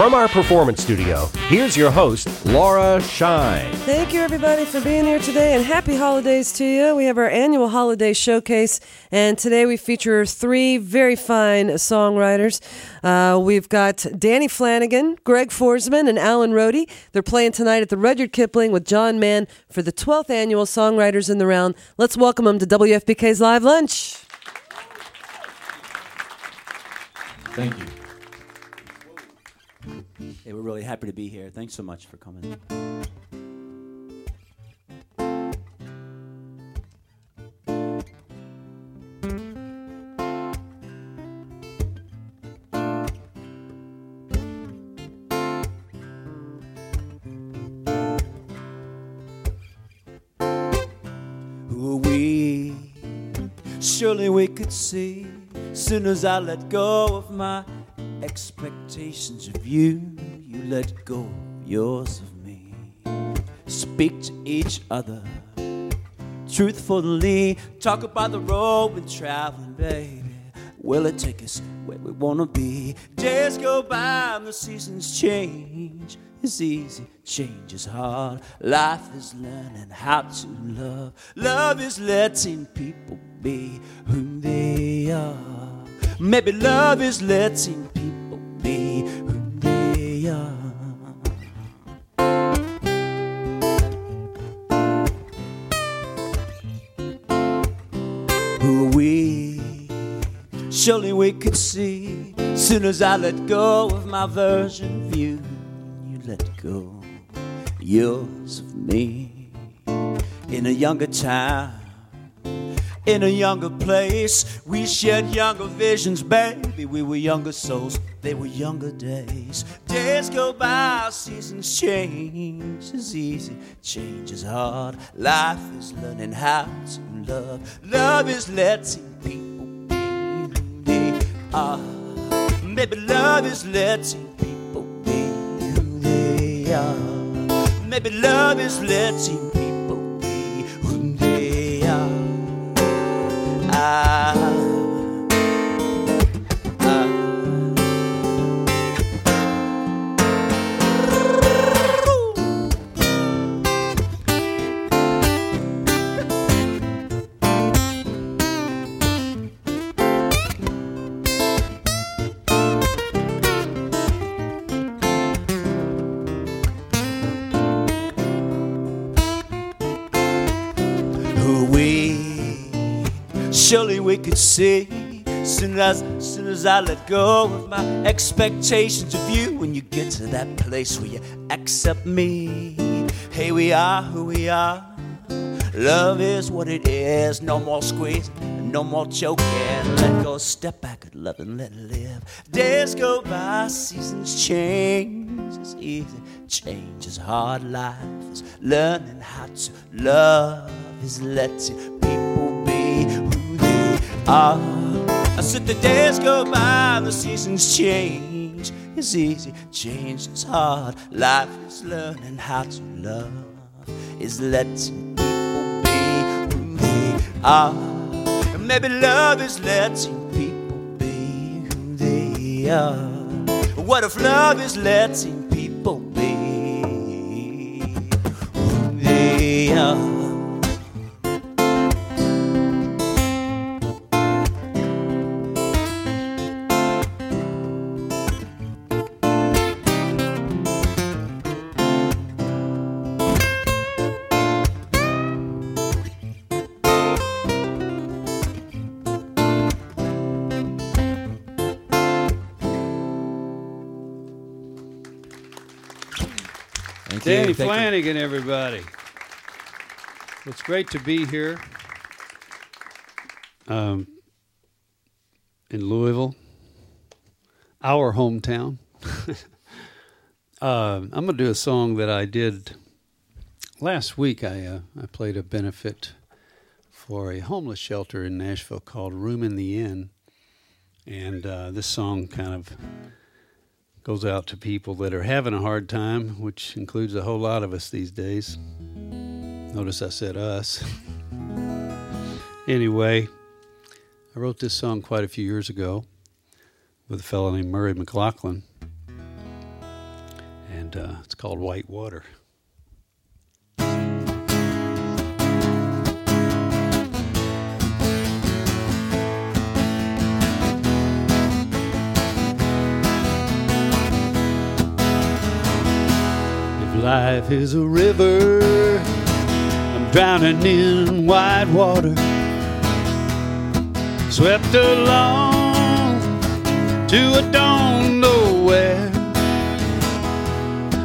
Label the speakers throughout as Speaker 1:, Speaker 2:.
Speaker 1: from our performance studio, here's your host, Laura Shine.
Speaker 2: Thank you, everybody, for being here today, and happy holidays to you. We have our annual holiday showcase, and today we feature three very fine songwriters. Uh, we've got Danny Flanigan, Greg Foresman, and Alan Rhody. They're playing tonight at the Rudyard Kipling with John Mann for the 12th annual Songwriters in the Round. Let's welcome them to WFPK's Live Lunch.
Speaker 3: Thank you. Hey, we're really happy to be here. Thanks so much for coming. Surely we could see. Soon as I let go of my expectations of you, you let go yours of me. Speak to each other truthfully. Talk about the road we're traveling, baby. Will it take us where we wanna be? Days go by and the seasons change. It's easy, change is hard. Life is learning how to love. Love is letting people be who they are. Maybe love is letting people we could see. Soon as I let go of my version of you, you let go yours of me. In a younger time, in a younger place, we shared younger visions, baby. We were younger souls, they were younger days. Days go by, seasons change. It's easy, change is hard. Life is learning how to love. Love is letting people are. Maybe love is letting people be who they are. Maybe love is letting see. Soon as soon as I let go of my expectations of you when you get to that place where you accept me hey we are who we are. Love is what it is. No more squeezing no more choking. Let go step back and love and let live. Days go by seasons change. It's easy change is hard. Life is learning how to love is letting people I said the days go by and the seasons change. It's easy, change is hard. Life is learning how to love, is letting people be who they are. And ah, maybe love is letting people be who they are. Ah, what if love is letting people be who they are?
Speaker 4: Ah.
Speaker 5: Danny
Speaker 4: you. Thank you.
Speaker 5: Flanigan, everybody. It's great to be here um, in Louisville, our hometown. uh, I'm going to do a song that I did last week. I, uh, I played a benefit for a homeless shelter in Nashville called Room in the Inn. And uh, this song kind of
Speaker 6: goes out to people that are having a hard time, which includes a whole lot of us these days. Notice I said us. anyway, I wrote this song quite a few years ago with a fellow named Murray McLauchlan, and uh, it's called White Water. Life is a river, I'm drowning in white water, swept along to a don't know where,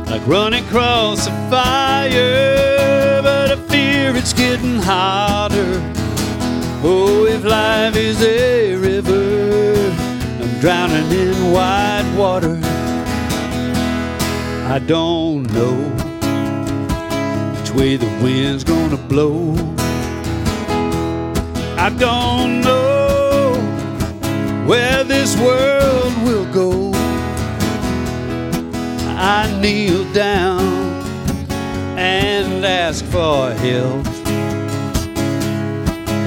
Speaker 6: like running across a fire, but I fear it's getting hotter. Oh, if life is a river, I'm drowning in white water. I don't know which way the wind's gonna blow. I don't know where this world will go. I kneel down and ask for help.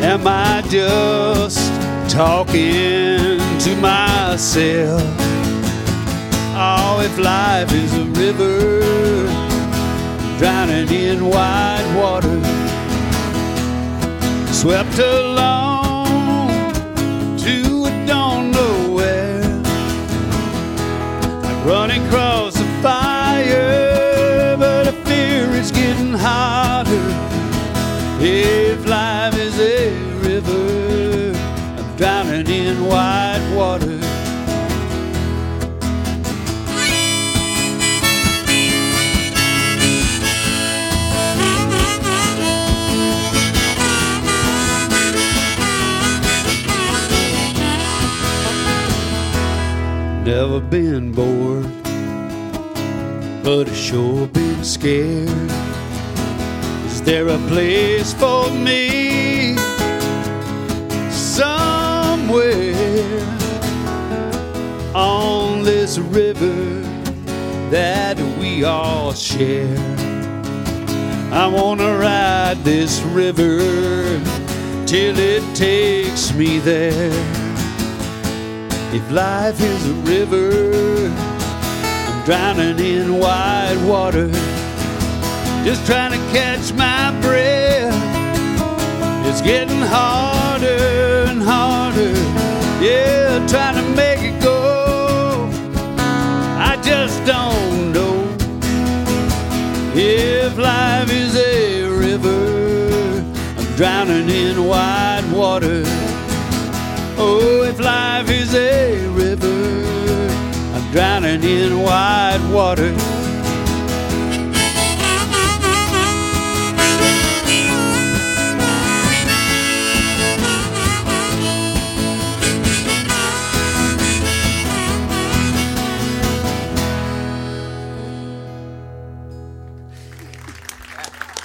Speaker 6: Am I just talking to myself? Oh, if life is a river drowning in white water, swept along to a don't know where, like running across a fire, but I fear it's getting hotter. If life is a river, I'm drowning in white Never been bored, but I sure been scared. Is there a place for me somewhere on this river that we all share? I wanna ride this river till it takes me there. If life is a river, I'm drowning in white water, just trying to catch my breath. It's getting harder and harder, yeah, trying to make it go. I just don't know if life is a river. I'm drowning in white water. Oh, if life is a river, I'm drowning in white water.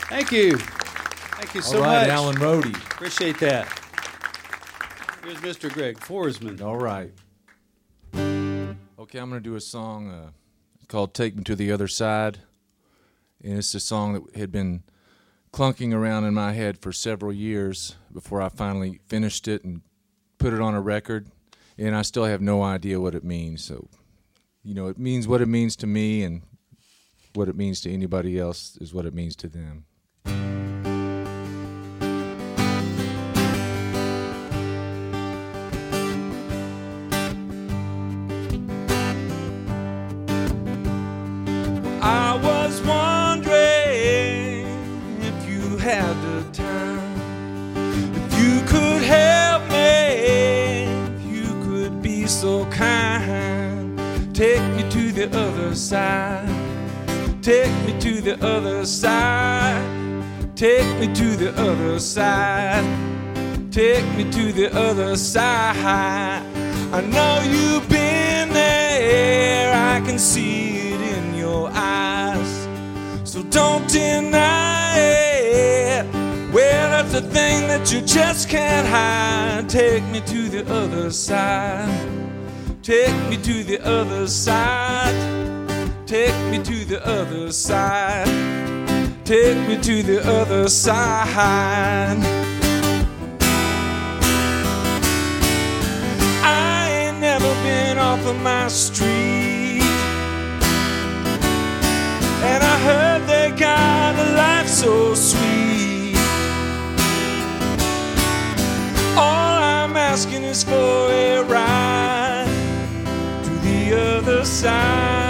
Speaker 6: Thank you. Thank you so
Speaker 4: All right,
Speaker 6: much.
Speaker 4: Alan Rhody.
Speaker 6: Appreciate that. Here's Mr. Greg Foresman.
Speaker 4: All right. Okay, I'm going to do a song uh, called Take Me to the Other Side. And it's a song that had been clunking around in my head for several years before I finally finished it and put it on a record. And I still have no idea what it means. So, you know, it means what it means to me, and what it means to anybody else is what it means to them.
Speaker 7: Other side, take me to the other side, take me to the other side, take me to the other side. I know you've been there, I can see it in your eyes. So don't deny it. Well, that's a thing that you just can't hide. Take me to the other side.
Speaker 3: Take me to the other side. Take me to the other side. Take me to the other side. I ain't never been off of my street. And I heard they got a life so sweet. All I'm asking is for a ride to the other side.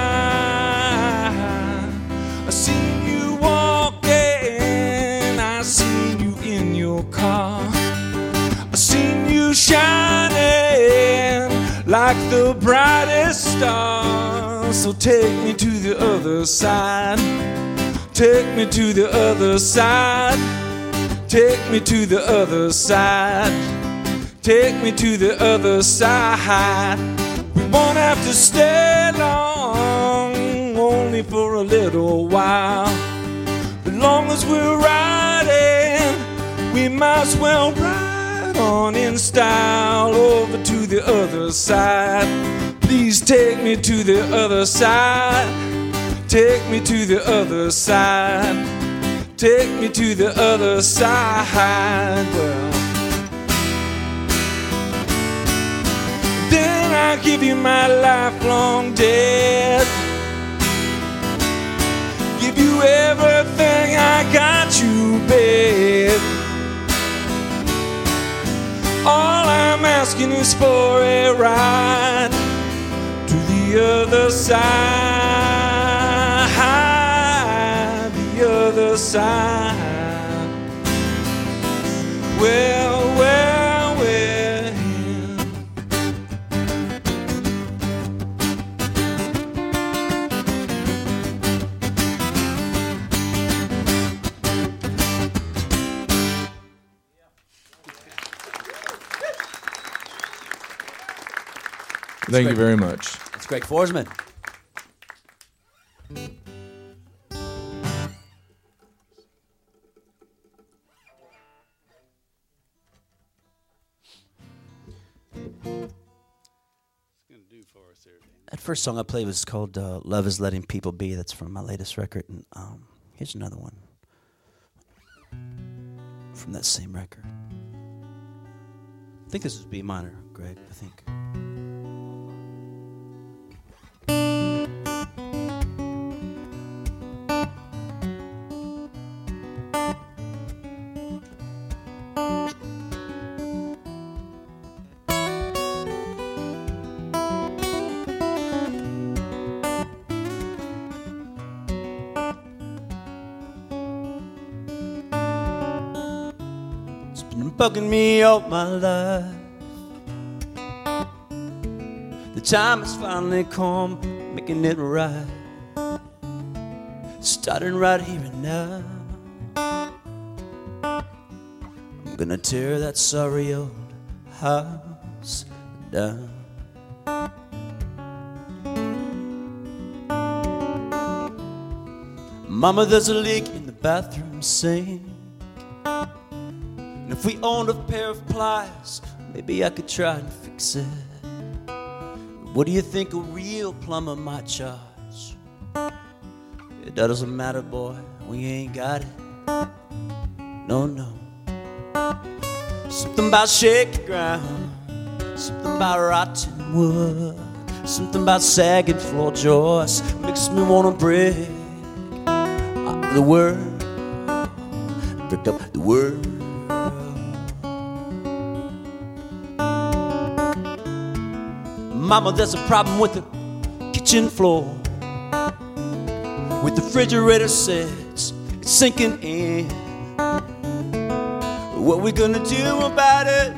Speaker 3: Like the brightest star. So take me to the other side. Take me to the other side. Take me to the other side. Take me to the other side. We won't have to stay long, only for a little while. As long as we're riding, we might as well ride on in style over to the other side. Please take me to the other side. Take me to the other side. Take me to the other side. Well, then I'll give you my lifelong debt. Give you everything I got you, babe. All I'm asking is for a ride to the other side, the other side. Well,
Speaker 4: Thank you very much.
Speaker 3: It's Greg Foresman. That first song I played was called uh, "Love Is Letting People Be." That's from my latest record, and um, here's another one from that same record. I think this is B minor, Greg. I think. Bugging me all my life. The time has finally come, making it right. Starting right here and now. I'm gonna tear that sorry old house down. Mama, there's a leak in the bathroom sink. If we owned a pair of pliers, maybe I could try and fix it. What do you think a real plumber might charge? It doesn't matter, boy, we ain't got it. No, no. Something about shaky ground, something about rotten wood, something about sagging floor joists makes me wanna break the world, break up the world. Mama, there's a problem with the kitchen floor. With the refrigerator sets, it's sinking in. What we gonna do about it?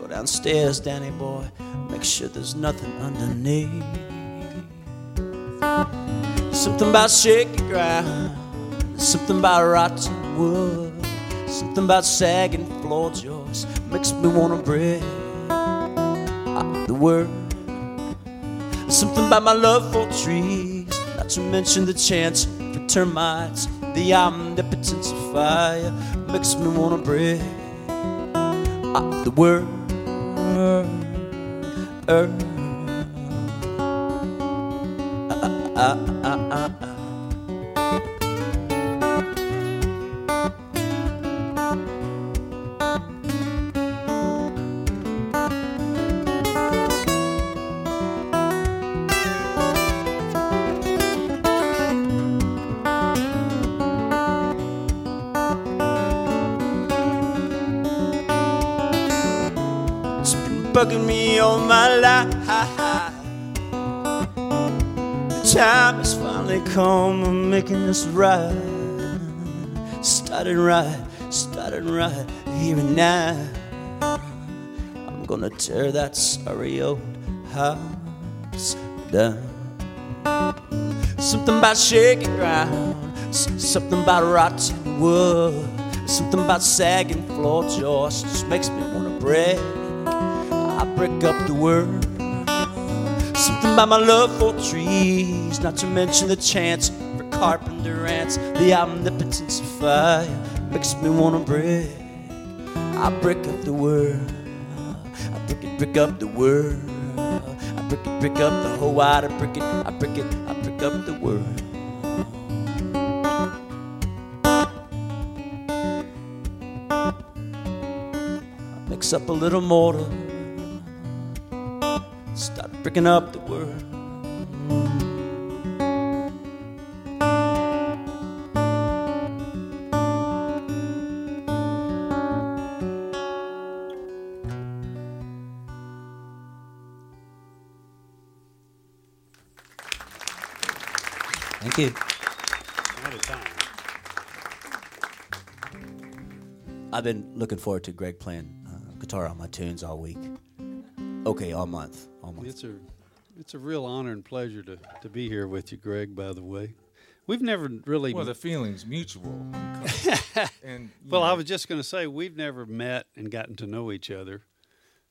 Speaker 3: Go downstairs, Danny boy. Make sure there's nothing underneath. Something about shaky ground, something about rotten wood, something about sagging floor joists makes me wanna break the world. Something about my love for trees, not to mention the chance for termites, the omnipotence of fire makes me wanna break out ah, the world. earth. Ah, ah, ah, ah bugging me all my life. The time has finally come. I'm making this right. Starting right, starting right here and now. I'm gonna tear that sorry old house down. Something about shaking ground, something about rotten wood, something about sagging floor joists just makes me wanna break. Break up the world. Something about my love for trees, not to mention the chance for carpenter ants. The omnipotence of fire makes me wanna break. I break up the world. I break it, break up the world. I break it, break up the whole wide. I break it, I break it, I break up the world. Mix up a little mortar. Breaking up the world. Thank you. I've been looking forward to Greg playing uh, guitar on my tunes all week. Okay, all month. All month.
Speaker 6: It's a it's a real honor and pleasure to, to be here with you, Greg. By the way, we've never really.
Speaker 4: Well, the feeling's mutual. and you
Speaker 6: well, I was just going to say we've never met and gotten to know each other,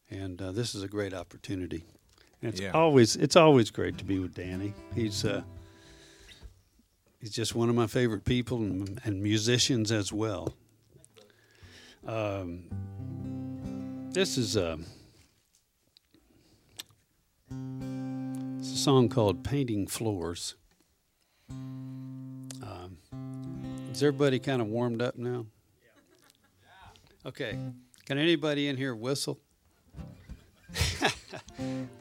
Speaker 6: and uh, this is a great opportunity. And it's
Speaker 4: Yeah.
Speaker 6: always it's always great to be with Danny. He's uh, he's just one of my favorite people and, and musicians as well. Um, this is a it's song called "Painting Floors." Um, is everybody kind of warmed up now? Okay. Can anybody in here whistle?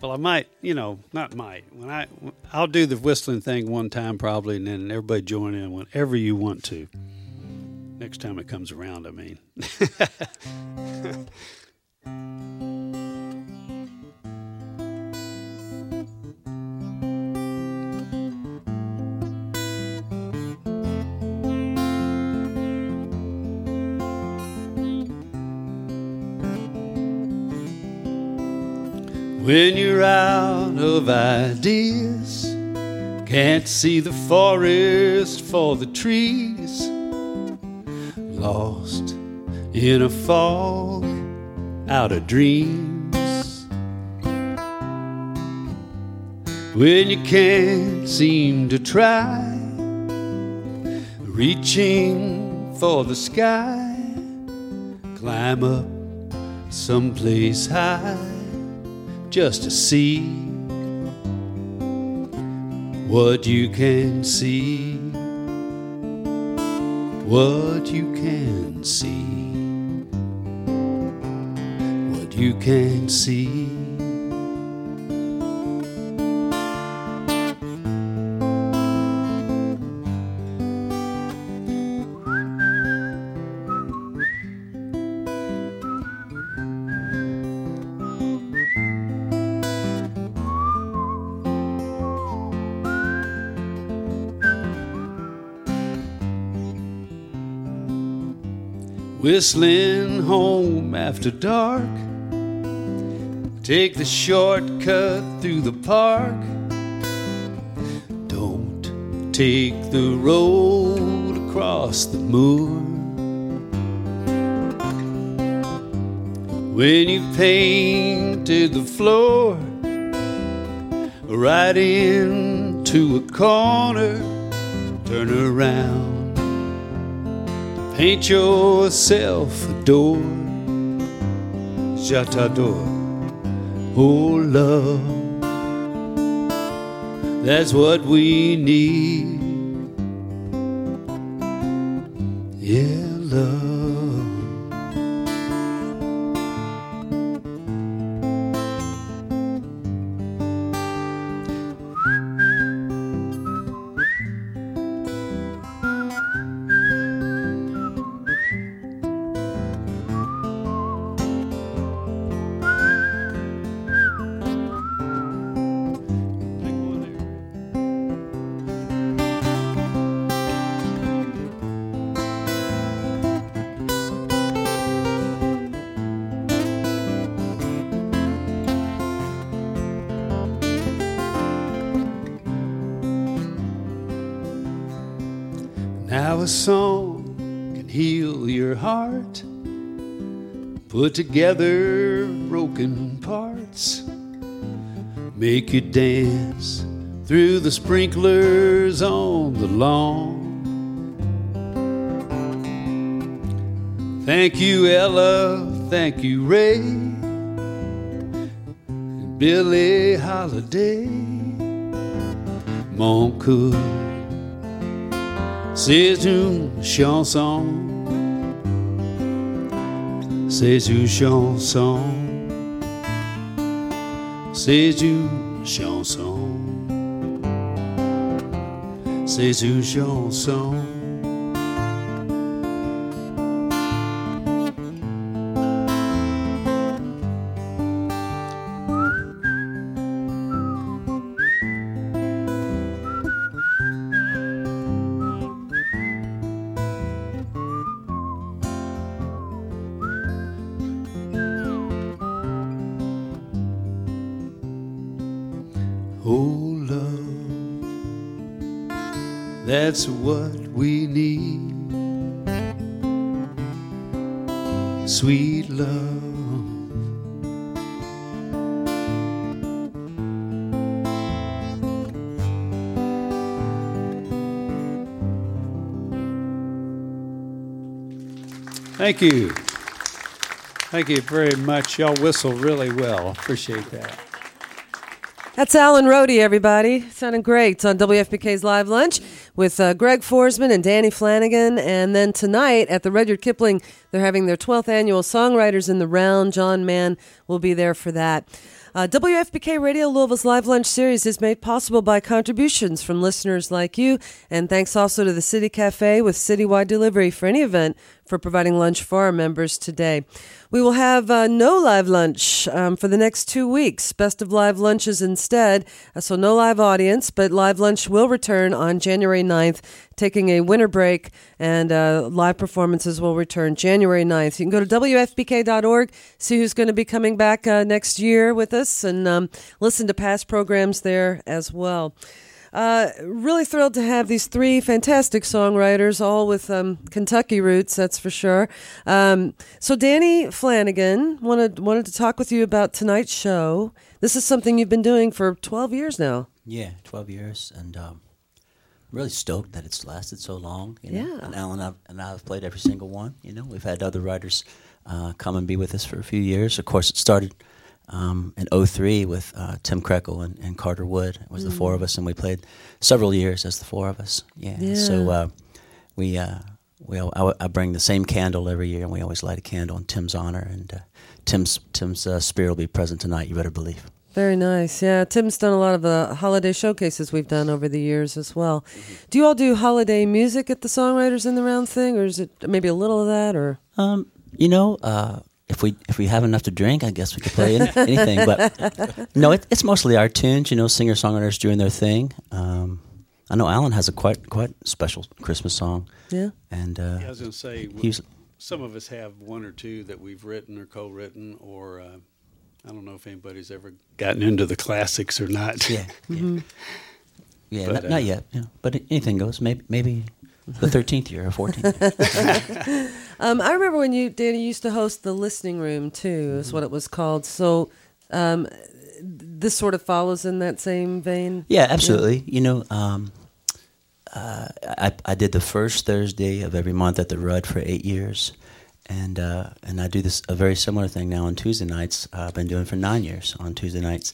Speaker 6: well, I might, you know, not might. When I, I'll do the whistling thing one time probably, and then everybody join in whenever you want to. Next time it comes around, I mean. When you're out of ideas, can't see the forest for the trees, lost in a fog out of dreams. When you can't seem to try, reaching for the sky, climb up someplace high just to see what you can see. What you can see. What you can see. Whistling home after dark. Take the shortcut through the park. Don't take the road across the moor. When you painted the floor right into a corner, turn around. Paint yourself a door, Jatador. Oh, love, that's what we need. Your heart, put together broken parts, make you dance through the sprinklers on the lawn. Thank you, Ella. Thank you, Ray. And Billie Holiday. Mon coeur. C'est une chanson. C'est une chanson. C'est une chanson. C'est une chanson.
Speaker 8: Thank you. Thank you very much. Y'all whistle really well. Appreciate that.
Speaker 2: That's Alan Rhody, everybody. Sounding great. It's on WFPK's Live Lunch with uh, Greg Foresman and Danny Flanigan. And then tonight at the Rudyard Kipling, they're having their 12th annual Songwriters in the Round. John Mann will be there for that. Uh, WFPK Radio Louisville's Live Lunch series is made possible by contributions from listeners like you. And thanks also to the City Cafe with citywide delivery for any event for providing lunch for our members today. We will have uh, no live lunch um, for the next two weeks. Best of live lunches instead. Uh, so no live audience, but live lunch will return on January 9th, taking a winter break, and uh, live performances will return January 9th. You can go to WFPK.org, see who's going to be coming back uh, next year with us, and um, listen to past programs there as well. Uh, really thrilled to have these three fantastic songwriters, all with um, Kentucky roots, that's for sure. Um, so, Danny Flanigan wanted wanted to talk with you about tonight's show. This is something you've been doing for 12 years now.
Speaker 3: Yeah, 12 years, and um, I'm really stoked that it's lasted so long. You know?
Speaker 2: Yeah.
Speaker 3: And Alan I've, and I have played every single one. You know, we've had other writers uh, come and be with us for a few years. Of course, it started um, in 03 with uh, Tim Krekel and, and Carter Wood. It was the four of us, and we played several years as the four of us. Yeah.
Speaker 2: Yeah.
Speaker 3: So uh, we uh, we I, I bring the same candle every year, and we always light a candle in Tim's honor. And uh, Tim's Tim's uh, spirit will be present tonight. You better believe.
Speaker 2: Very nice. Yeah, Tim's done a lot of the holiday showcases we've done over the years as well. Do you all do holiday music at the Songwriters in the Round thing, or is it maybe a little of that? Or
Speaker 3: Um, you know, uh, if we if we have enough to drink, I guess we could play any, anything. But no, it, it's mostly our tunes. You know, singer songwriters doing their thing. Um, I know Alan has a quite quite special Christmas song,
Speaker 2: yeah,
Speaker 3: and uh,
Speaker 8: Yeah, I was going to say,
Speaker 3: he's
Speaker 8: some of us have one or two that we've written or co-written, or uh, I don't know if anybody's ever gotten into the classics or not.
Speaker 3: yeah yeah, yeah
Speaker 8: But,
Speaker 3: not,
Speaker 8: uh,
Speaker 3: not yet. You know, but anything goes. Maybe maybe the thirteenth year or fourteenth.
Speaker 2: um, I remember when you Danny used to host the listening room too. Is what it was called. So. Um, this sort of follows in that same vein.
Speaker 3: Yeah, absolutely. You know, um, uh, I, I did the first Thursday of every month at the Rudd for eight years, and uh, and I do this a very similar thing now on Tuesday nights. Uh, I've been doing for nine years on Tuesday nights.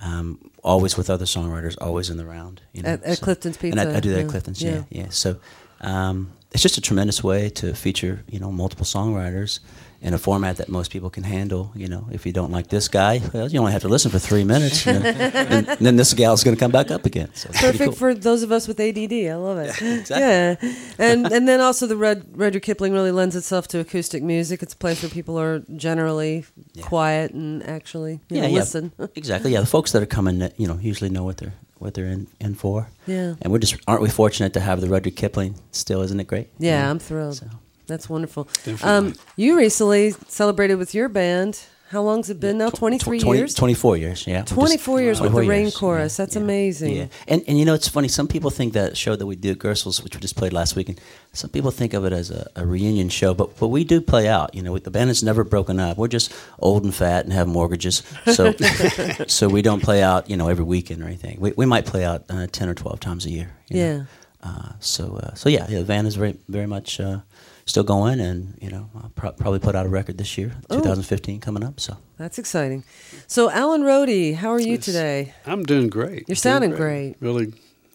Speaker 3: Um, always with other songwriters, always in the round. You know,
Speaker 2: At- at Clifton's
Speaker 3: And I, I do that
Speaker 2: yeah.
Speaker 3: at Clifton's.
Speaker 2: Yeah.
Speaker 3: Yeah, yeah. So um, it's just a tremendous way to feature, you know, multiple songwriters in a format that most people can handle. You know, if you don't like this guy, well, you only have to listen for three minutes, and then, and then this gal's going to come back up again. So
Speaker 2: Perfect
Speaker 3: cool.
Speaker 2: for those of us with ADD. I love it.
Speaker 3: exactly.
Speaker 2: Yeah, and and then also the Red Rudyard Kipling really lends itself to acoustic music. It's a place where people are generally
Speaker 3: Yeah.
Speaker 2: quiet and actually you know,
Speaker 3: yeah,
Speaker 2: listen.
Speaker 3: Exactly. Yeah, the folks that are coming, you know, usually know what they're what they're in, in for.
Speaker 2: Yeah.
Speaker 3: And we're just aren't we fortunate to have the Rudyard Kipling still? Isn't it great?
Speaker 2: Yeah,
Speaker 3: You know?
Speaker 2: I'm thrilled.
Speaker 3: So,
Speaker 2: That's wonderful. Um, you recently celebrated with your band. How long's it been now? Twenty three
Speaker 3: 20
Speaker 2: years.
Speaker 3: 24 years. Yeah. We just-
Speaker 2: 24 years with the Rain
Speaker 3: years,
Speaker 2: Chorus.
Speaker 3: yeah,
Speaker 2: That's
Speaker 3: yeah,
Speaker 2: amazing.
Speaker 3: Yeah. And and you know it's funny. Some people think that show that we do at Gerstle's, which we just played last weekend, some people think of it as a, a reunion show, but but we do play out. You know, the band has never broken up. We're just old and fat and have mortgages, so so we don't play out. You know, every weekend or anything. We we might play out uh, ten or twelve times a year. you know.
Speaker 2: Yeah.
Speaker 3: Uh, so uh, so yeah, yeah, the band is very very much uh, still going, and you know, I'll pro- probably put out a record this year,
Speaker 2: Oh.
Speaker 3: 2015 coming up. So
Speaker 2: That's exciting. So, Alan Rhody, how are you today?
Speaker 6: I'm doing great.
Speaker 2: You're
Speaker 6: Doing
Speaker 2: sounding great.
Speaker 6: Really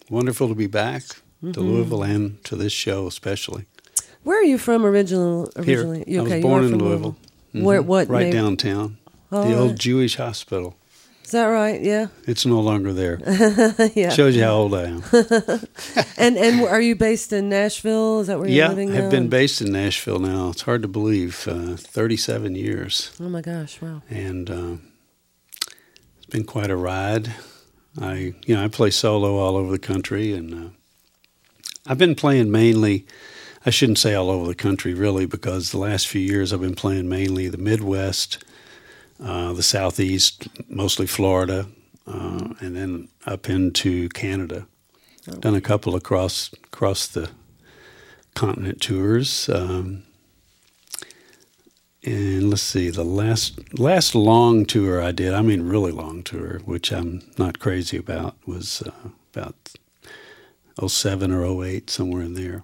Speaker 6: wonderful to be back
Speaker 2: Mm-hmm.
Speaker 6: to Louisville and to this show especially.
Speaker 2: Where are you from original,
Speaker 6: Here.
Speaker 2: originally? You-
Speaker 6: I was born in
Speaker 2: from
Speaker 6: Louisville. Mhm.
Speaker 2: Where? What?
Speaker 6: Right
Speaker 2: name-
Speaker 6: downtown.
Speaker 2: Oh,
Speaker 6: the
Speaker 2: right.
Speaker 6: old Jewish hospital.
Speaker 2: Is that right? Yeah.
Speaker 6: It's no longer there.
Speaker 2: yeah.
Speaker 6: Shows you how old I am.
Speaker 2: And and are you based in Nashville? Is that where you're living?
Speaker 6: yeah,
Speaker 2: living
Speaker 6: have been based in Nashville now. It's hard to believe. Uh, 37 years.
Speaker 2: Oh my gosh! Wow.
Speaker 6: and uh, it's been quite a ride. I, you know, I play solo all over the country, and uh, I've been playing mainly. I shouldn't say all over the country, really, because the last few years I've been playing mainly the Midwest, uh, the Southeast, mostly Florida, uh, and then up into Canada. Done a couple across across the continent tours. Um, and let's see, the last last long tour I did, I mean really long tour, which I'm not crazy about, was uh, about 07 or 08, somewhere in there.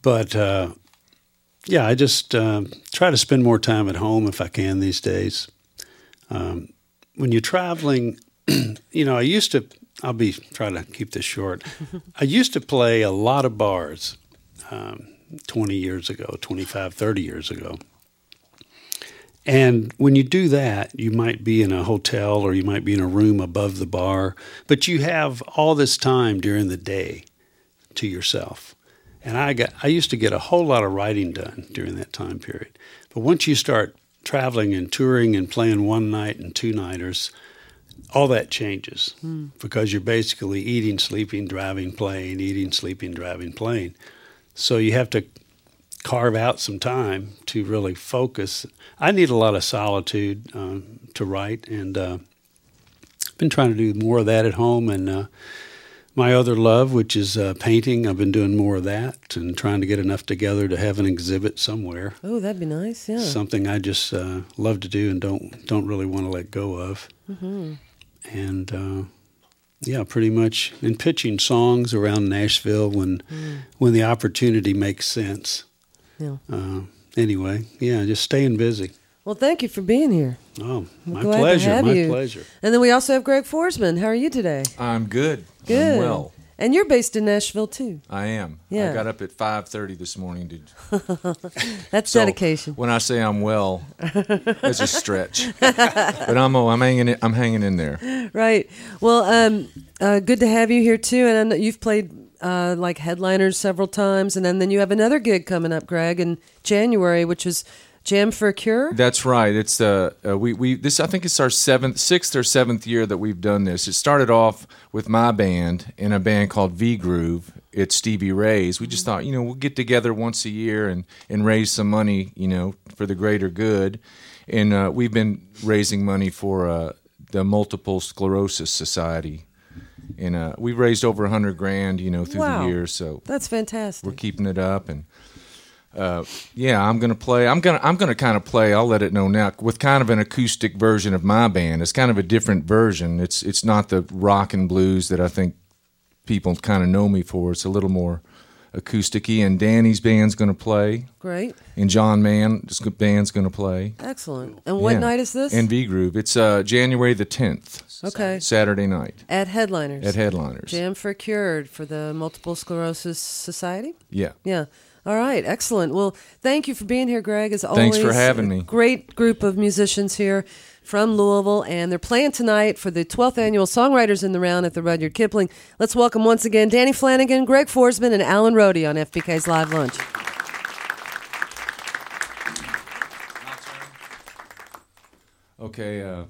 Speaker 6: But uh, yeah, I just uh, try to spend more time at home if I can these days. Um, when you're traveling, you know, I used to, I'll be trying to keep this short. I used to play a lot of bars um, 20 years ago, 25, 30 years ago. And when you do that, you might be in a hotel or you might be in a room above the bar, but you have all this time during the day to yourself. And I got I used to get a whole lot of writing done during that time period. But once you start traveling and touring and playing one night and two nighters, all that changes because you're basically eating, sleeping, driving, playing, eating, sleeping, driving, playing. So you have to carve out some time to really focus. I need a lot of solitude um, to write, and uh, I've been trying to do more of that at home. And uh, my other love, which is uh, painting, I've been doing more of that and trying to get enough together to have an exhibit somewhere.
Speaker 2: Oh, that'd be nice. Yeah.
Speaker 6: Something I just uh, love to do and don't don't really want to let go of.
Speaker 2: Mm-hmm.
Speaker 6: And uh, yeah, pretty much in pitching songs around Nashville when when the opportunity makes sense.
Speaker 2: Yeah.
Speaker 6: Uh, anyway, yeah, just staying busy.
Speaker 2: Well, thank you for being here.
Speaker 6: Oh, my
Speaker 2: glad to
Speaker 6: pleasure.
Speaker 2: have
Speaker 6: My
Speaker 2: you.
Speaker 6: pleasure.
Speaker 2: And then we also have Greg Foresman. How are you today?
Speaker 4: I'm good.
Speaker 2: Good.
Speaker 4: I'm well.
Speaker 2: And you're based in Nashville too.
Speaker 4: I am.
Speaker 2: Yeah.
Speaker 4: I got up at 5:30 this morning to
Speaker 2: That's
Speaker 4: so
Speaker 2: dedication.
Speaker 4: When I say I'm well, it's a stretch. but I'm oh, I'm hanging in, I'm hanging in there.
Speaker 2: Right. Well, um, uh, good to have you here too. And I know you've played uh, like headliners several times, and then, then you have another gig coming up, Greg, in January, which is Jam for a Cure.
Speaker 4: That's right. It's uh, uh we we this I think it's our seventh, sixth or seventh year that we've done this. It started off with my band in a band called V Groove. It's Stevie Ray's. We just thought, you know, we'll get together once a year and and raise some money, you know, for the greater good. And uh, we've been raising money for uh, the Multiple Sclerosis Society. And uh, we've raised over a hundred grand, you know, through
Speaker 2: Wow.
Speaker 4: the years. So
Speaker 2: That's fantastic.
Speaker 4: we're keeping it up and uh, yeah i'm gonna play i'm gonna i'm gonna kind of play i'll let it know now with kind of an acoustic version of my band it's kind of a different version it's it's not the rock and blues that i think people kind of know me for it's a little more
Speaker 9: acousticy, and Danny's band's going to play,
Speaker 2: Great.
Speaker 9: and John Mann's band's going to play.
Speaker 2: Excellent. And what
Speaker 9: Yeah.
Speaker 2: night is this?
Speaker 9: And V Groove. It's uh, January the 10th,
Speaker 2: okay.
Speaker 9: Saturday night
Speaker 2: At Headliners.
Speaker 9: at Headliners.
Speaker 2: Jam for Cured for the Multiple Sclerosis Society?
Speaker 9: Yeah.
Speaker 2: Yeah. All right. Excellent. Well, thank you for being here, Greg. As always, Thanks
Speaker 9: for having me.
Speaker 2: Great group of musicians here from Louisville, and they're playing tonight for the 12th annual Songwriters in the Round at the Rudyard Kipling. Let's welcome once again Danny Flanigan, Greg Foresman, and Alan Rhody on FBK's Live Lunch.
Speaker 9: Okay, uh,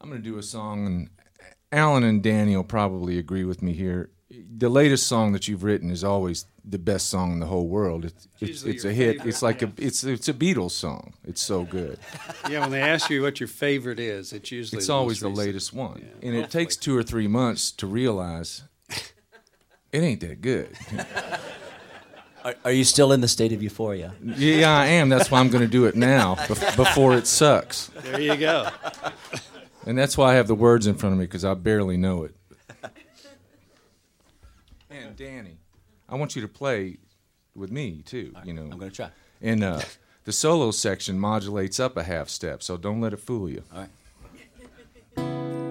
Speaker 9: I'm going to do a song, and Alan and Danny will probably agree with me here. The latest song that you've written is always the best song in the whole world. It's it's,
Speaker 6: usually
Speaker 9: it's a hit.
Speaker 6: favorite,
Speaker 9: It's like a it's it's a Beatles song. It's so good.
Speaker 6: Yeah, when they ask you what your favorite is, it's usually
Speaker 9: It's
Speaker 6: the
Speaker 9: always the latest one,
Speaker 6: Yeah.
Speaker 9: and it takes two or three months to realize it ain't that good.
Speaker 3: Are, are you still in the state of euphoria?
Speaker 9: yeah, I am. That's why I'm going to do it now bef- before it sucks.
Speaker 6: There you go.
Speaker 9: And that's why I have the words in front of me because I barely know it. And Danny, I want you to play with me too. You know,
Speaker 3: I'm going to try.
Speaker 9: and uh, the solo section modulates up a half step, so don't let it fool you.
Speaker 3: All right.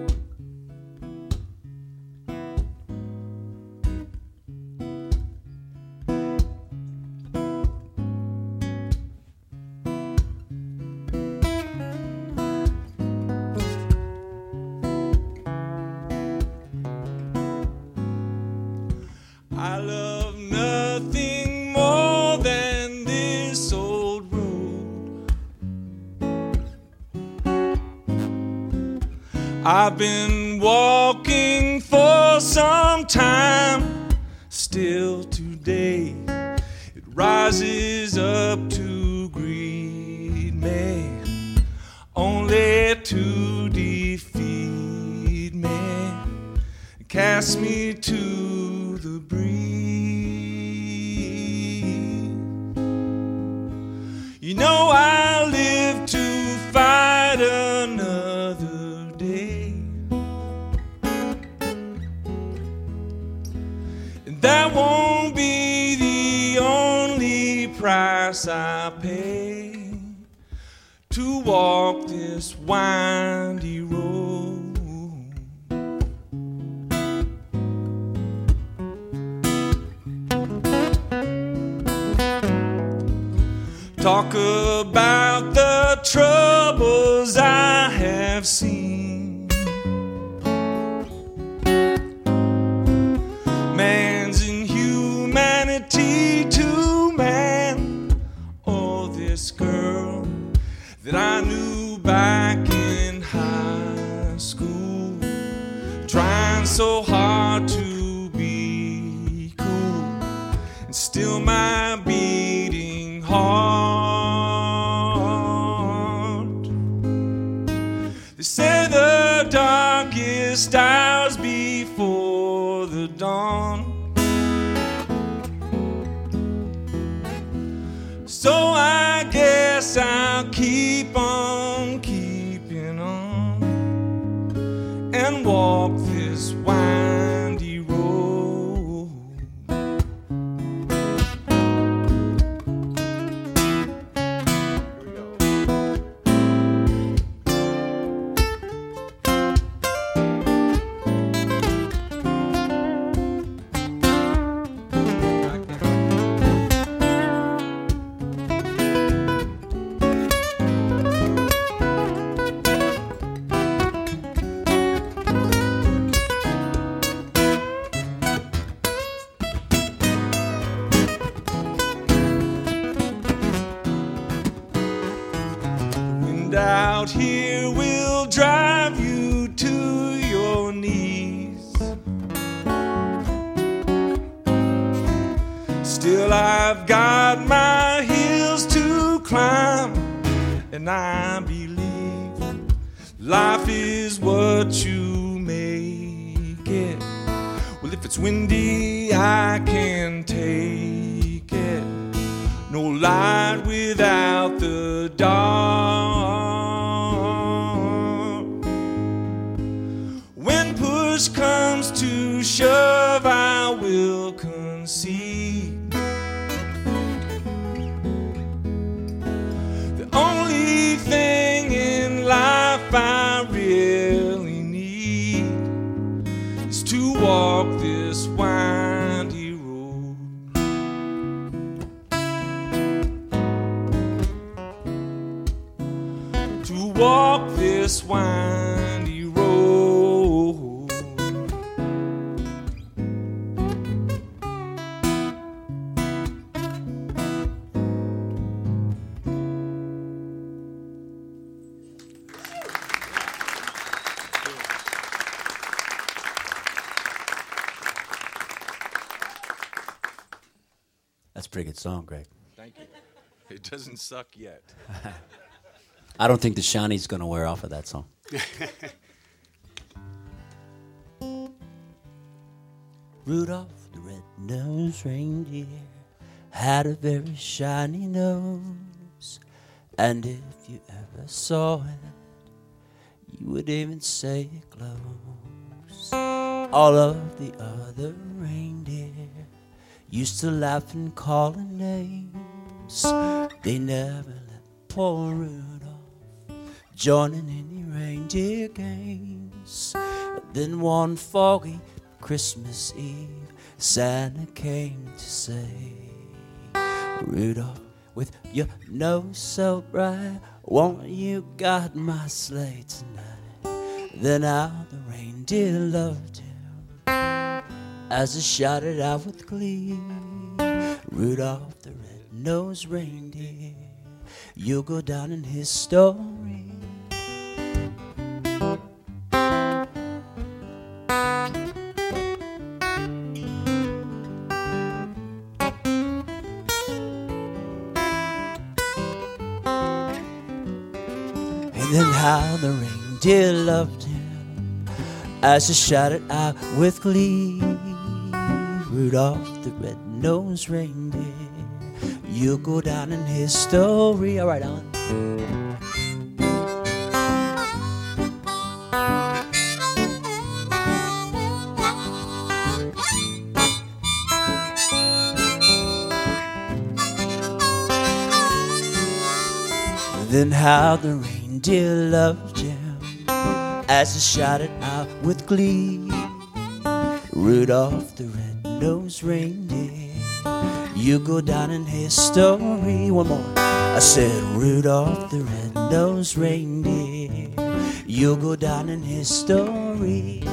Speaker 4: I pay to walk this windy road. Talk about the troubles I have seen. Still, I've got my hills to climb, and I believe life is what you make it. Well, if it's windy, I can take it. No light without the dark. When push comes to shove,
Speaker 10: this windy road.
Speaker 3: That's a pretty good song, Greg.
Speaker 4: Thank you. It doesn't suck yet.
Speaker 3: I don't think the shiny's going to wear off of that song. Rudolph the red-nosed reindeer had a very shiny nose, and if you ever saw it, you would even say it glows. All of the other reindeer used to laugh and call names. They never let poor Rudolph join in any reindeer games. Then one foggy Christmas Eve, Santa came to say, Rudolph, with your nose so bright, won't you guide my sleigh tonight? Then how the reindeer loved him as he shouted out with glee, Rudolph the red-nosed reindeer, you'll go down in history. And reindeer loved him as he shouted out with glee. Rudolph the red-nosed reindeer, you'll go down in history. All right, Alan. Then how the reindeer loved as he shouted out with glee. Rudolph the red-nosed reindeer, you go down in history. One more. I said, Rudolph the red-nosed reindeer, you'll go down in history.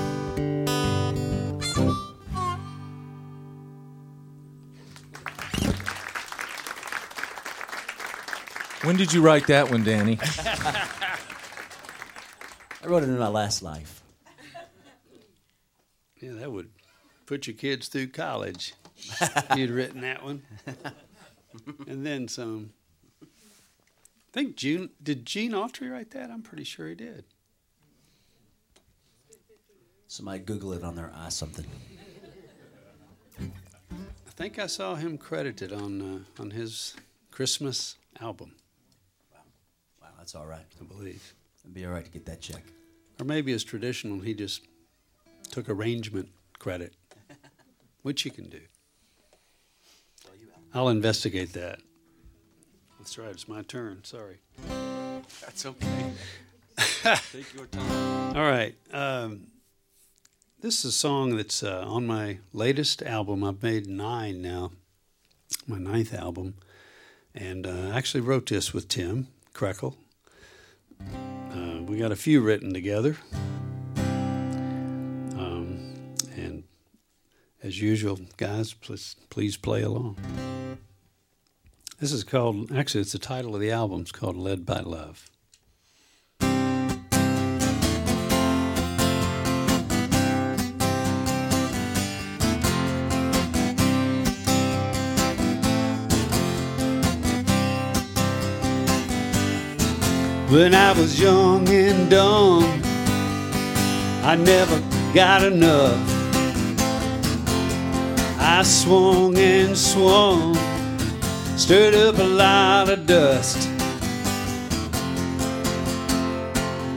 Speaker 4: When did you write that one, Danny?
Speaker 3: I wrote it in my last life.
Speaker 6: Yeah, that would put your kids through college. You'd written that one, and then some. I think June did Gene Autry write that? I'm pretty sure he did.
Speaker 3: Somebody Google it on their eye something.
Speaker 6: I think I saw him credited on uh, on his Christmas album.
Speaker 3: Wow. wow, that's all right.
Speaker 6: I believe,
Speaker 3: It'd be all right to get that check.
Speaker 6: Or maybe as traditional, he just took arrangement credit, which you can do. I'll investigate that. That's right. It's my turn. Sorry.
Speaker 4: That's okay. Take your time.
Speaker 6: All right. Um, this is a song that's uh, on my latest album. I've made nine now, my ninth album. And uh, I actually wrote this with Tim Krekel. We got a few written together. Um, and as usual, guys, please, please play along. This is called, actually, it's the title of the album. It's called Led by Love. When I was young and dumb, I never got enough. I swung and swung, stirred up a lot of dust.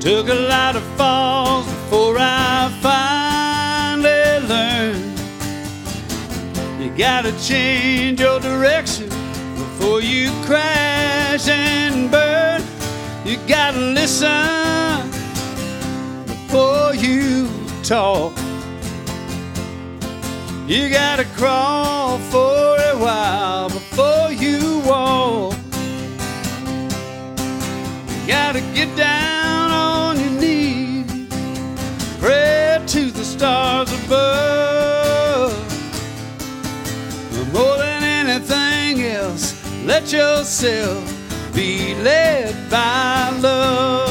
Speaker 6: Took a lot of falls before I finally learned. You gotta change your direction before you crash and burn. You gotta listen before you talk. You gotta crawl for a while before you walk. You gotta get down on your knees, pray to the stars above. But more than anything else, let yourself be led by love.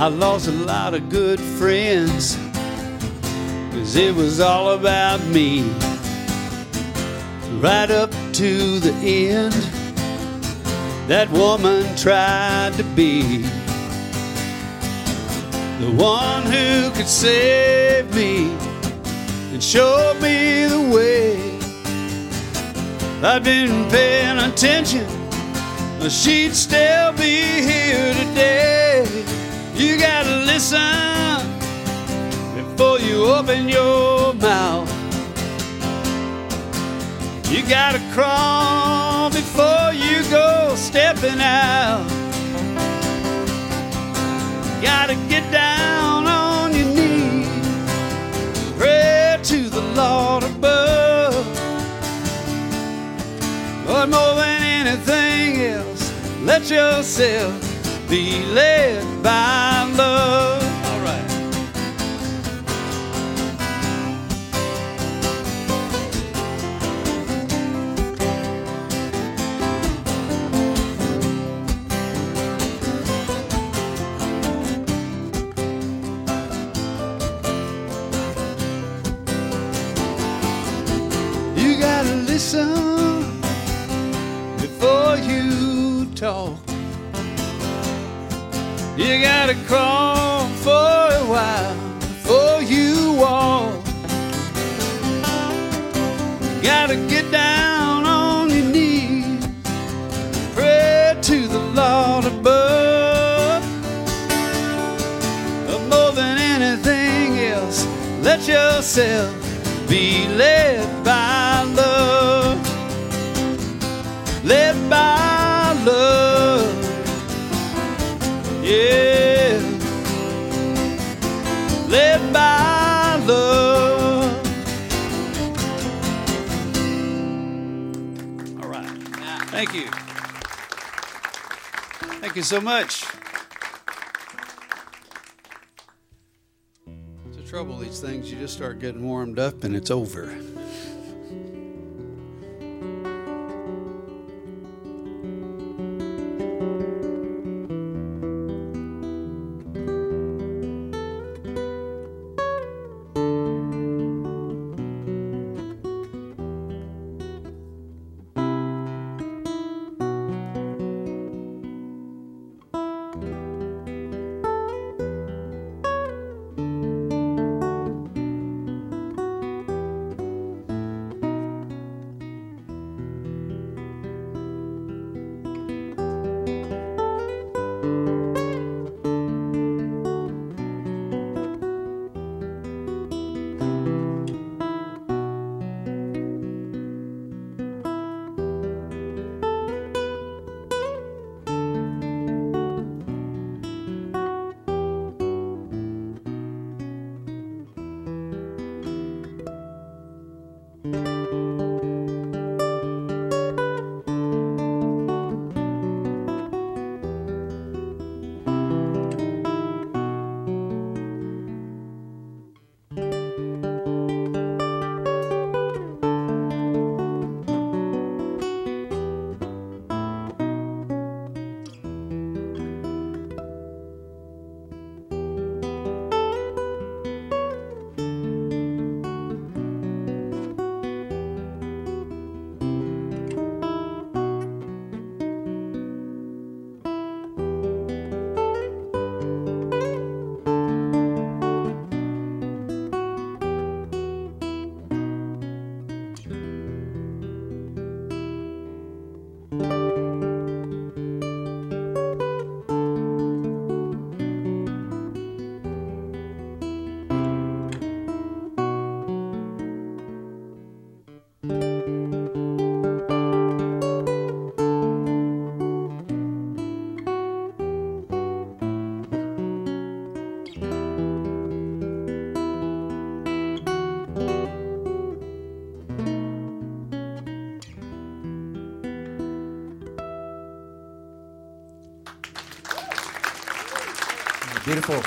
Speaker 6: I lost a lot of good friends, cause it was all about me. Right up to the end, that woman tried to be the one who could save me and show me the way. I'd been paying attention, she'd still be here today. You gotta listen before you open your mouth. You gotta crawl before you go stepping out. Gotta get down on your knees, pray to the Lord above. But more than anything else, let yourself be led by love. Listen before you talk. You gotta crawl for a while before you walk. You gotta get down on your knees, pray to the Lord above. But more than anything else, let yourself be led Thank you so much. The trouble, these things, you just start getting warmed up and it's over.
Speaker 11: Beautiful.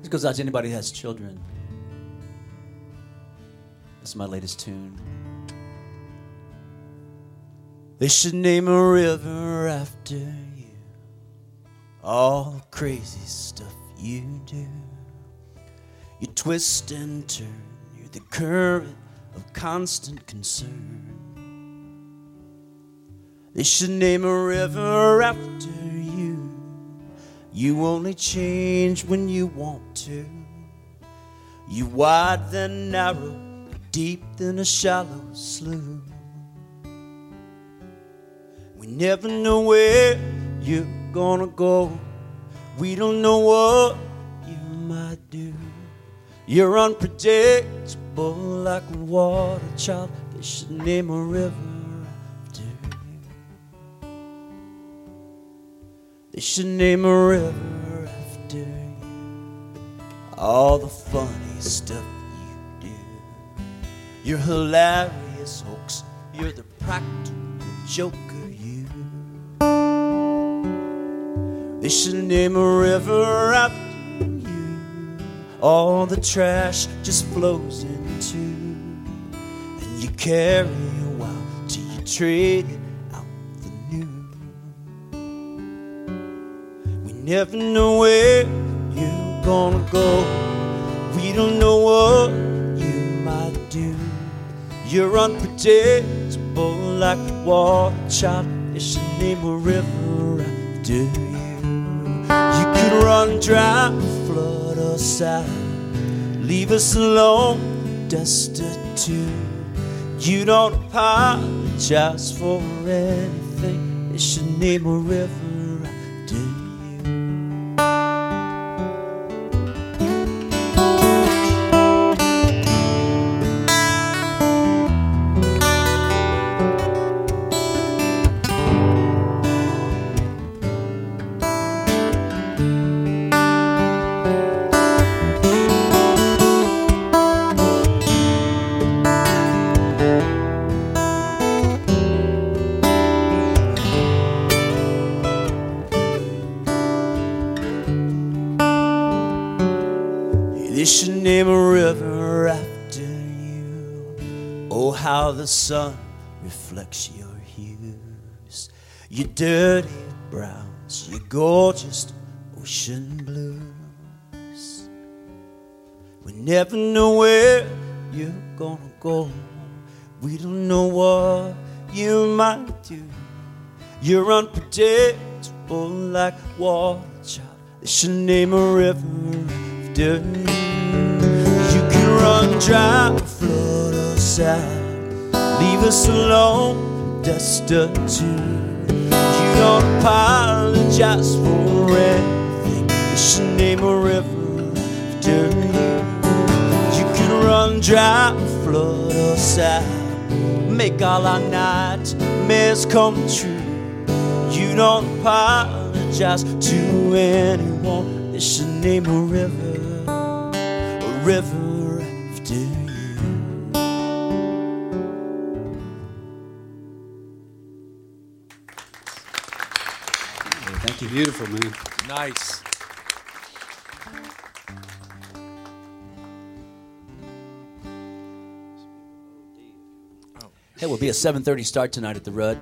Speaker 11: This goes out to anybody who has children. This is my latest tune.
Speaker 3: They should name a river after you. All the crazy stuff you do. You twist and turn, you're the current of constant concern. They should name a river after you. You only change when you want to. You wide then narrow, deep then a shallow slough. We never know where you're gonna go. We don't know what you might do. You're unpredictable like water child. They should name a river after you. They should name a river after you. All the funny stuff you do. You're hilarious hoax. You're the practical joker. You. They should name a river after. All the trash just flows into, and you carry a while till you trade it out for new. We never know where you're gonna go. We don't know what you might do. You're unpredictable like water child. They should name a river after you. You could run dry, flood us out, leave us alone, destitute. You don't apologize for anything. They should name a river the sun reflects your hues. Your dirty browns, your gorgeous ocean blues. We never know where you're gonna go. We don't know what you might do. You're unpredictable like water, child. They should name a river after you. You can run dry, flood us out, leave us alone, destitute. You don't apologize for anything. They should name a river after you. You can run dry, flood us out, make all our nightmares come true. You don't apologize to anyone. They should name a river, a river you.
Speaker 6: Beautiful, man.
Speaker 4: Nice.
Speaker 11: Hey, we'll be a 7:30 start tonight at the Rudd.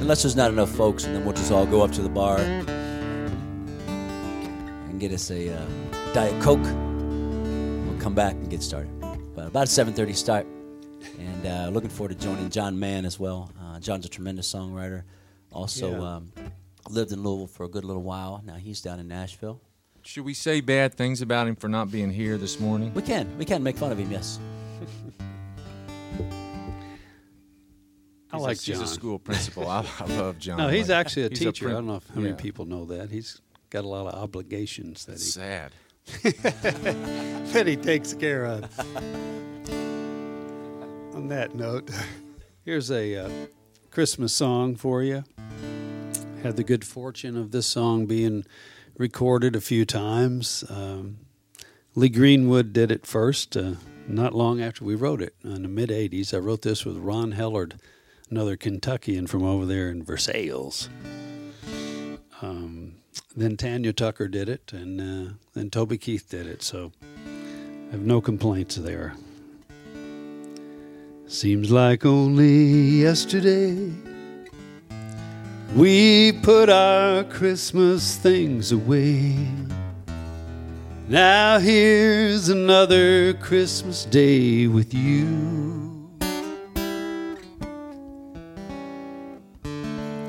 Speaker 11: Unless there's not enough folks, and then we'll just all go up to the bar and get us a uh, diet coke. We'll come back and get started. But about a 7:30 start, and uh, looking forward to joining John Mann as well. Uh, John's a tremendous songwriter. Also
Speaker 6: Yeah.
Speaker 11: um, lived in Louisville for a good little while. Now he's down in Nashville.
Speaker 4: Should we say bad things about him for not being here this morning?
Speaker 11: We can we can make fun of him. Yes.
Speaker 6: I
Speaker 4: He's a-
Speaker 6: like
Speaker 4: He's a school principal. I, I love John.
Speaker 6: No, he's
Speaker 4: Like,
Speaker 6: actually a
Speaker 4: he's
Speaker 6: teacher. I don't know if, how many
Speaker 4: yeah.
Speaker 6: people know that. He's got a lot of obligations that he
Speaker 4: Sad.
Speaker 6: that he takes care of. On that note, here's a uh, Christmas song for you. Had the good fortune of this song being recorded a few times. Um, Lee Greenwood did it first, uh, not long after we wrote it in the mid 80s. I wrote this with Ron Hellard, another Kentuckian from over there in Versailles. Um, then Tanya Tucker did it, and uh, then Toby Keith did it. So I have no complaints there. Seems like only yesterday we put our Christmas things away. Now here's another Christmas day with you.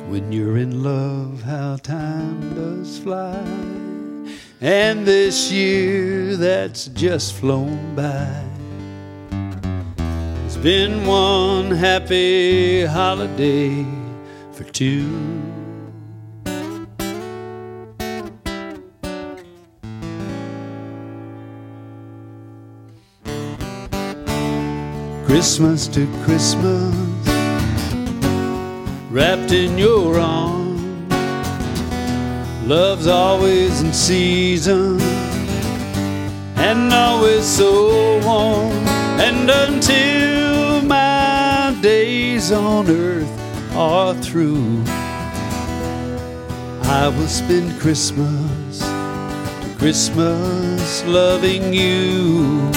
Speaker 6: When you're in love, how time does fly. And this year that's just flown by has been one happy holiday for two. Christmas to Christmas, wrapped in your arms. Love's always in season and always so warm. And until my days on earth are through, I will spend Christmas to Christmas loving you.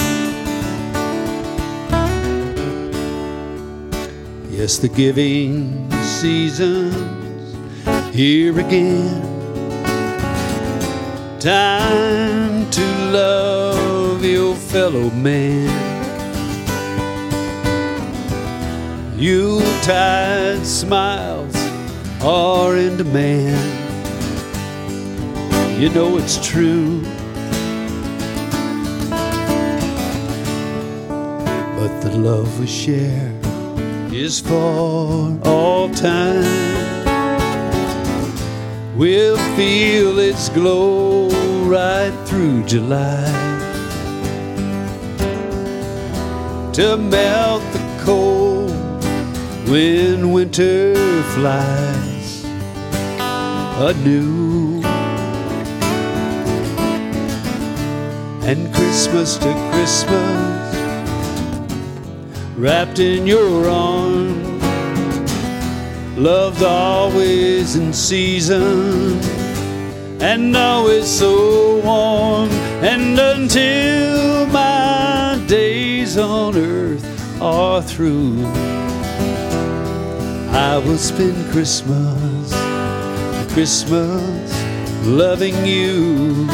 Speaker 6: Yes, the giving season's here again. Time to love your fellow man. Yuletide smiles are in demand. You know it's true. But the love we share is for all time. We'll feel its glow right through July to melt the cold when winter flies anew. And Christmas to Christmas wrapped in your arms. Love's always in season and always so warm. And until my days on earth are through, I will spend Christmas, Christmas loving you.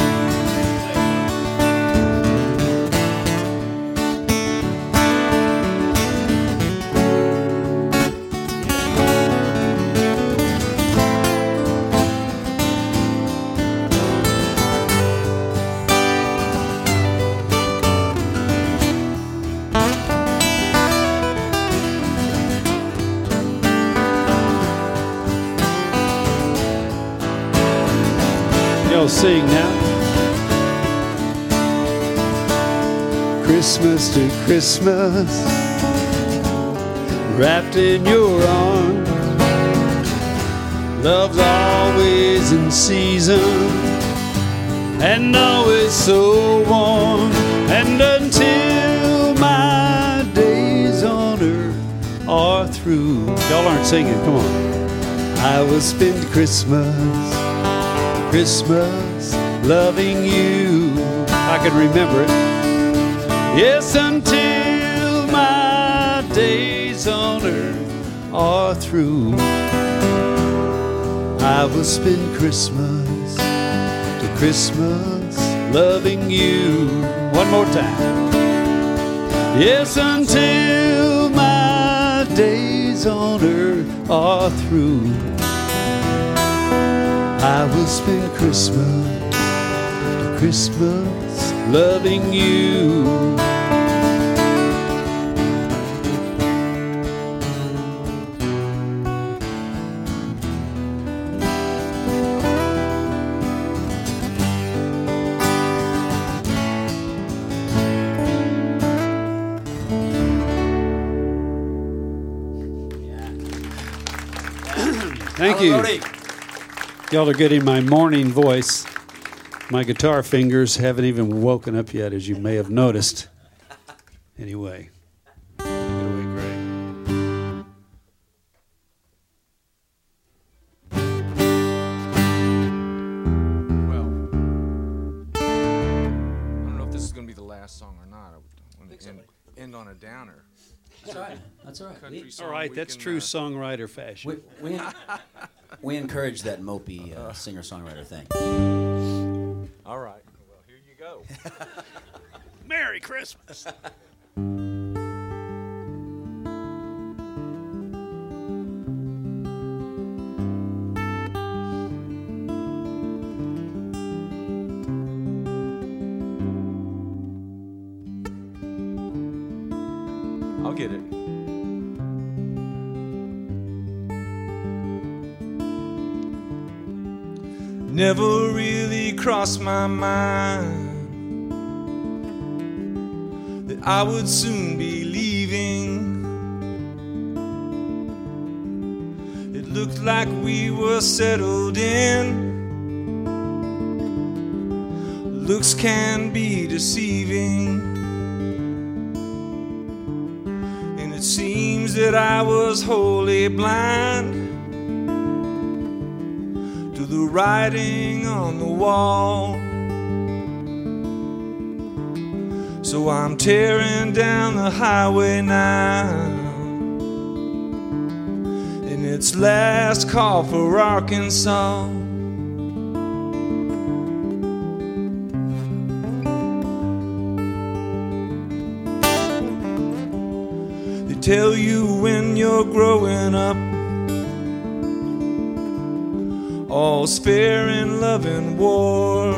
Speaker 6: Sing now. Christmas to Christmas, wrapped in your arms. Love's always in season and always so warm. And until my days on earth are through, y'all aren't singing, come on. I will spend Christmas. Christmas loving you. I can remember it. Yes, until my days on earth are through, I will spend Christmas to Christmas loving you. One more time. Yes, until my days on earth are through. I will spend Christmas Christmas loving you. Thank you. Y'all are getting my morning voice. My guitar fingers haven't even woken up yet, as you may have noticed. Anyway, take it away, Greg.
Speaker 12: Well, I don't know if this is going to be the last song or not. I want to end, end on a downer.
Speaker 3: That's all right. That's all right. We,
Speaker 12: song,
Speaker 6: all right. that's
Speaker 12: can,
Speaker 6: true
Speaker 12: uh,
Speaker 6: songwriter fashion.
Speaker 3: we, we, we encourage that mopey uh, singer songwriter thing.
Speaker 12: All right. Well, here you go.
Speaker 6: Merry Christmas.
Speaker 4: crossed my mind that I would soon be leaving. It looked like we were settled in. Looks can be deceiving. And it seems that I was wholly blind writing on the wall. So I'm tearing down the highway now. And it's last call for Arkansas. They tell you when you're growing up, all's fair in love and war.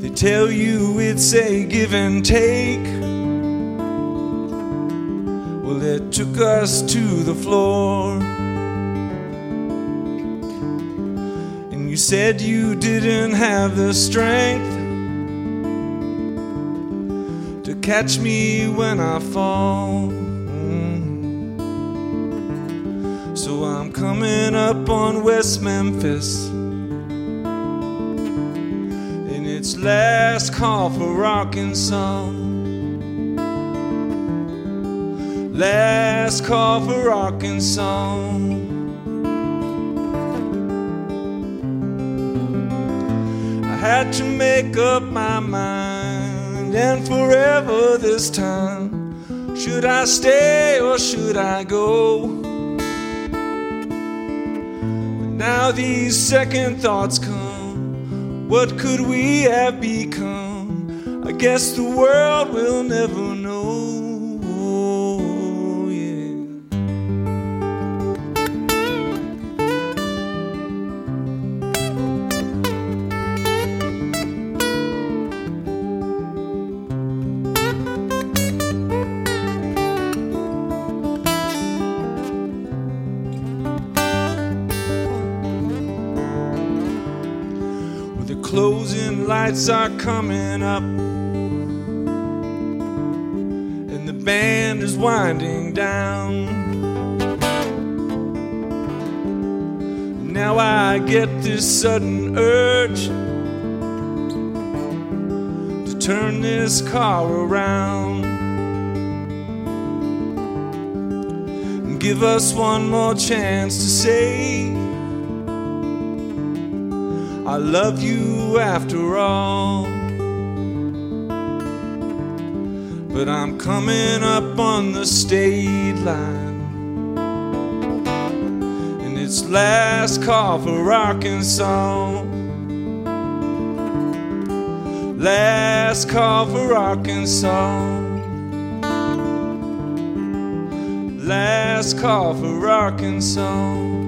Speaker 4: They tell you it's a give and take. Well, it took us to the floor. And you said you didn't have the strength to catch me when I fall. So I'm coming up on West Memphis. And it's last call for Arkansas. Last call for Arkansas. I had to make up my mind, and forever this time. Should I stay or should I go? Now these second thoughts come. What could we have become? I guess the world will never lights are coming up, and the band is winding down. Now I get this sudden urge to turn this car around and give us one more chance to say. I love you after all. But I'm coming up on the state line. And it's last call for Arkansas. Last call for Arkansas. Last call for Arkansas.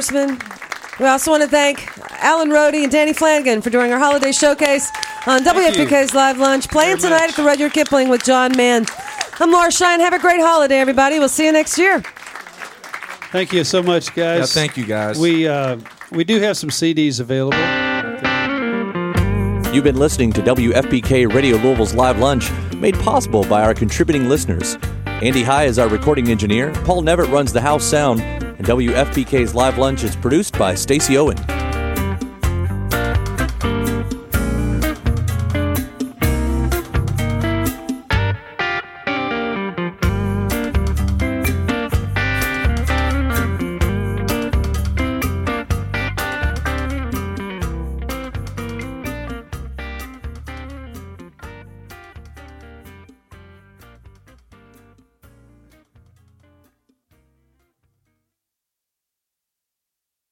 Speaker 2: Greg Foresman. We also want to thank Alan Rhody and Danny Flanigan for doing our holiday showcase on WFPK's Live Lunch. Playing
Speaker 6: very
Speaker 2: tonight
Speaker 6: much.
Speaker 2: at the Rudyard Kipling with John Mann. I'm Laura Shine. Have a great holiday, everybody. We'll see you next year.
Speaker 6: Thank you so much, guys.
Speaker 12: Yeah, thank you, guys.
Speaker 6: We uh, we do have some CDs available.
Speaker 13: You've been listening to WFPK Radio Louisville's Live Lunch, made possible by our contributing listeners. Andy High is our recording engineer, Paul Nevitt runs the house sound, and WFPK's Live Lunch is produced by Stacy Owen.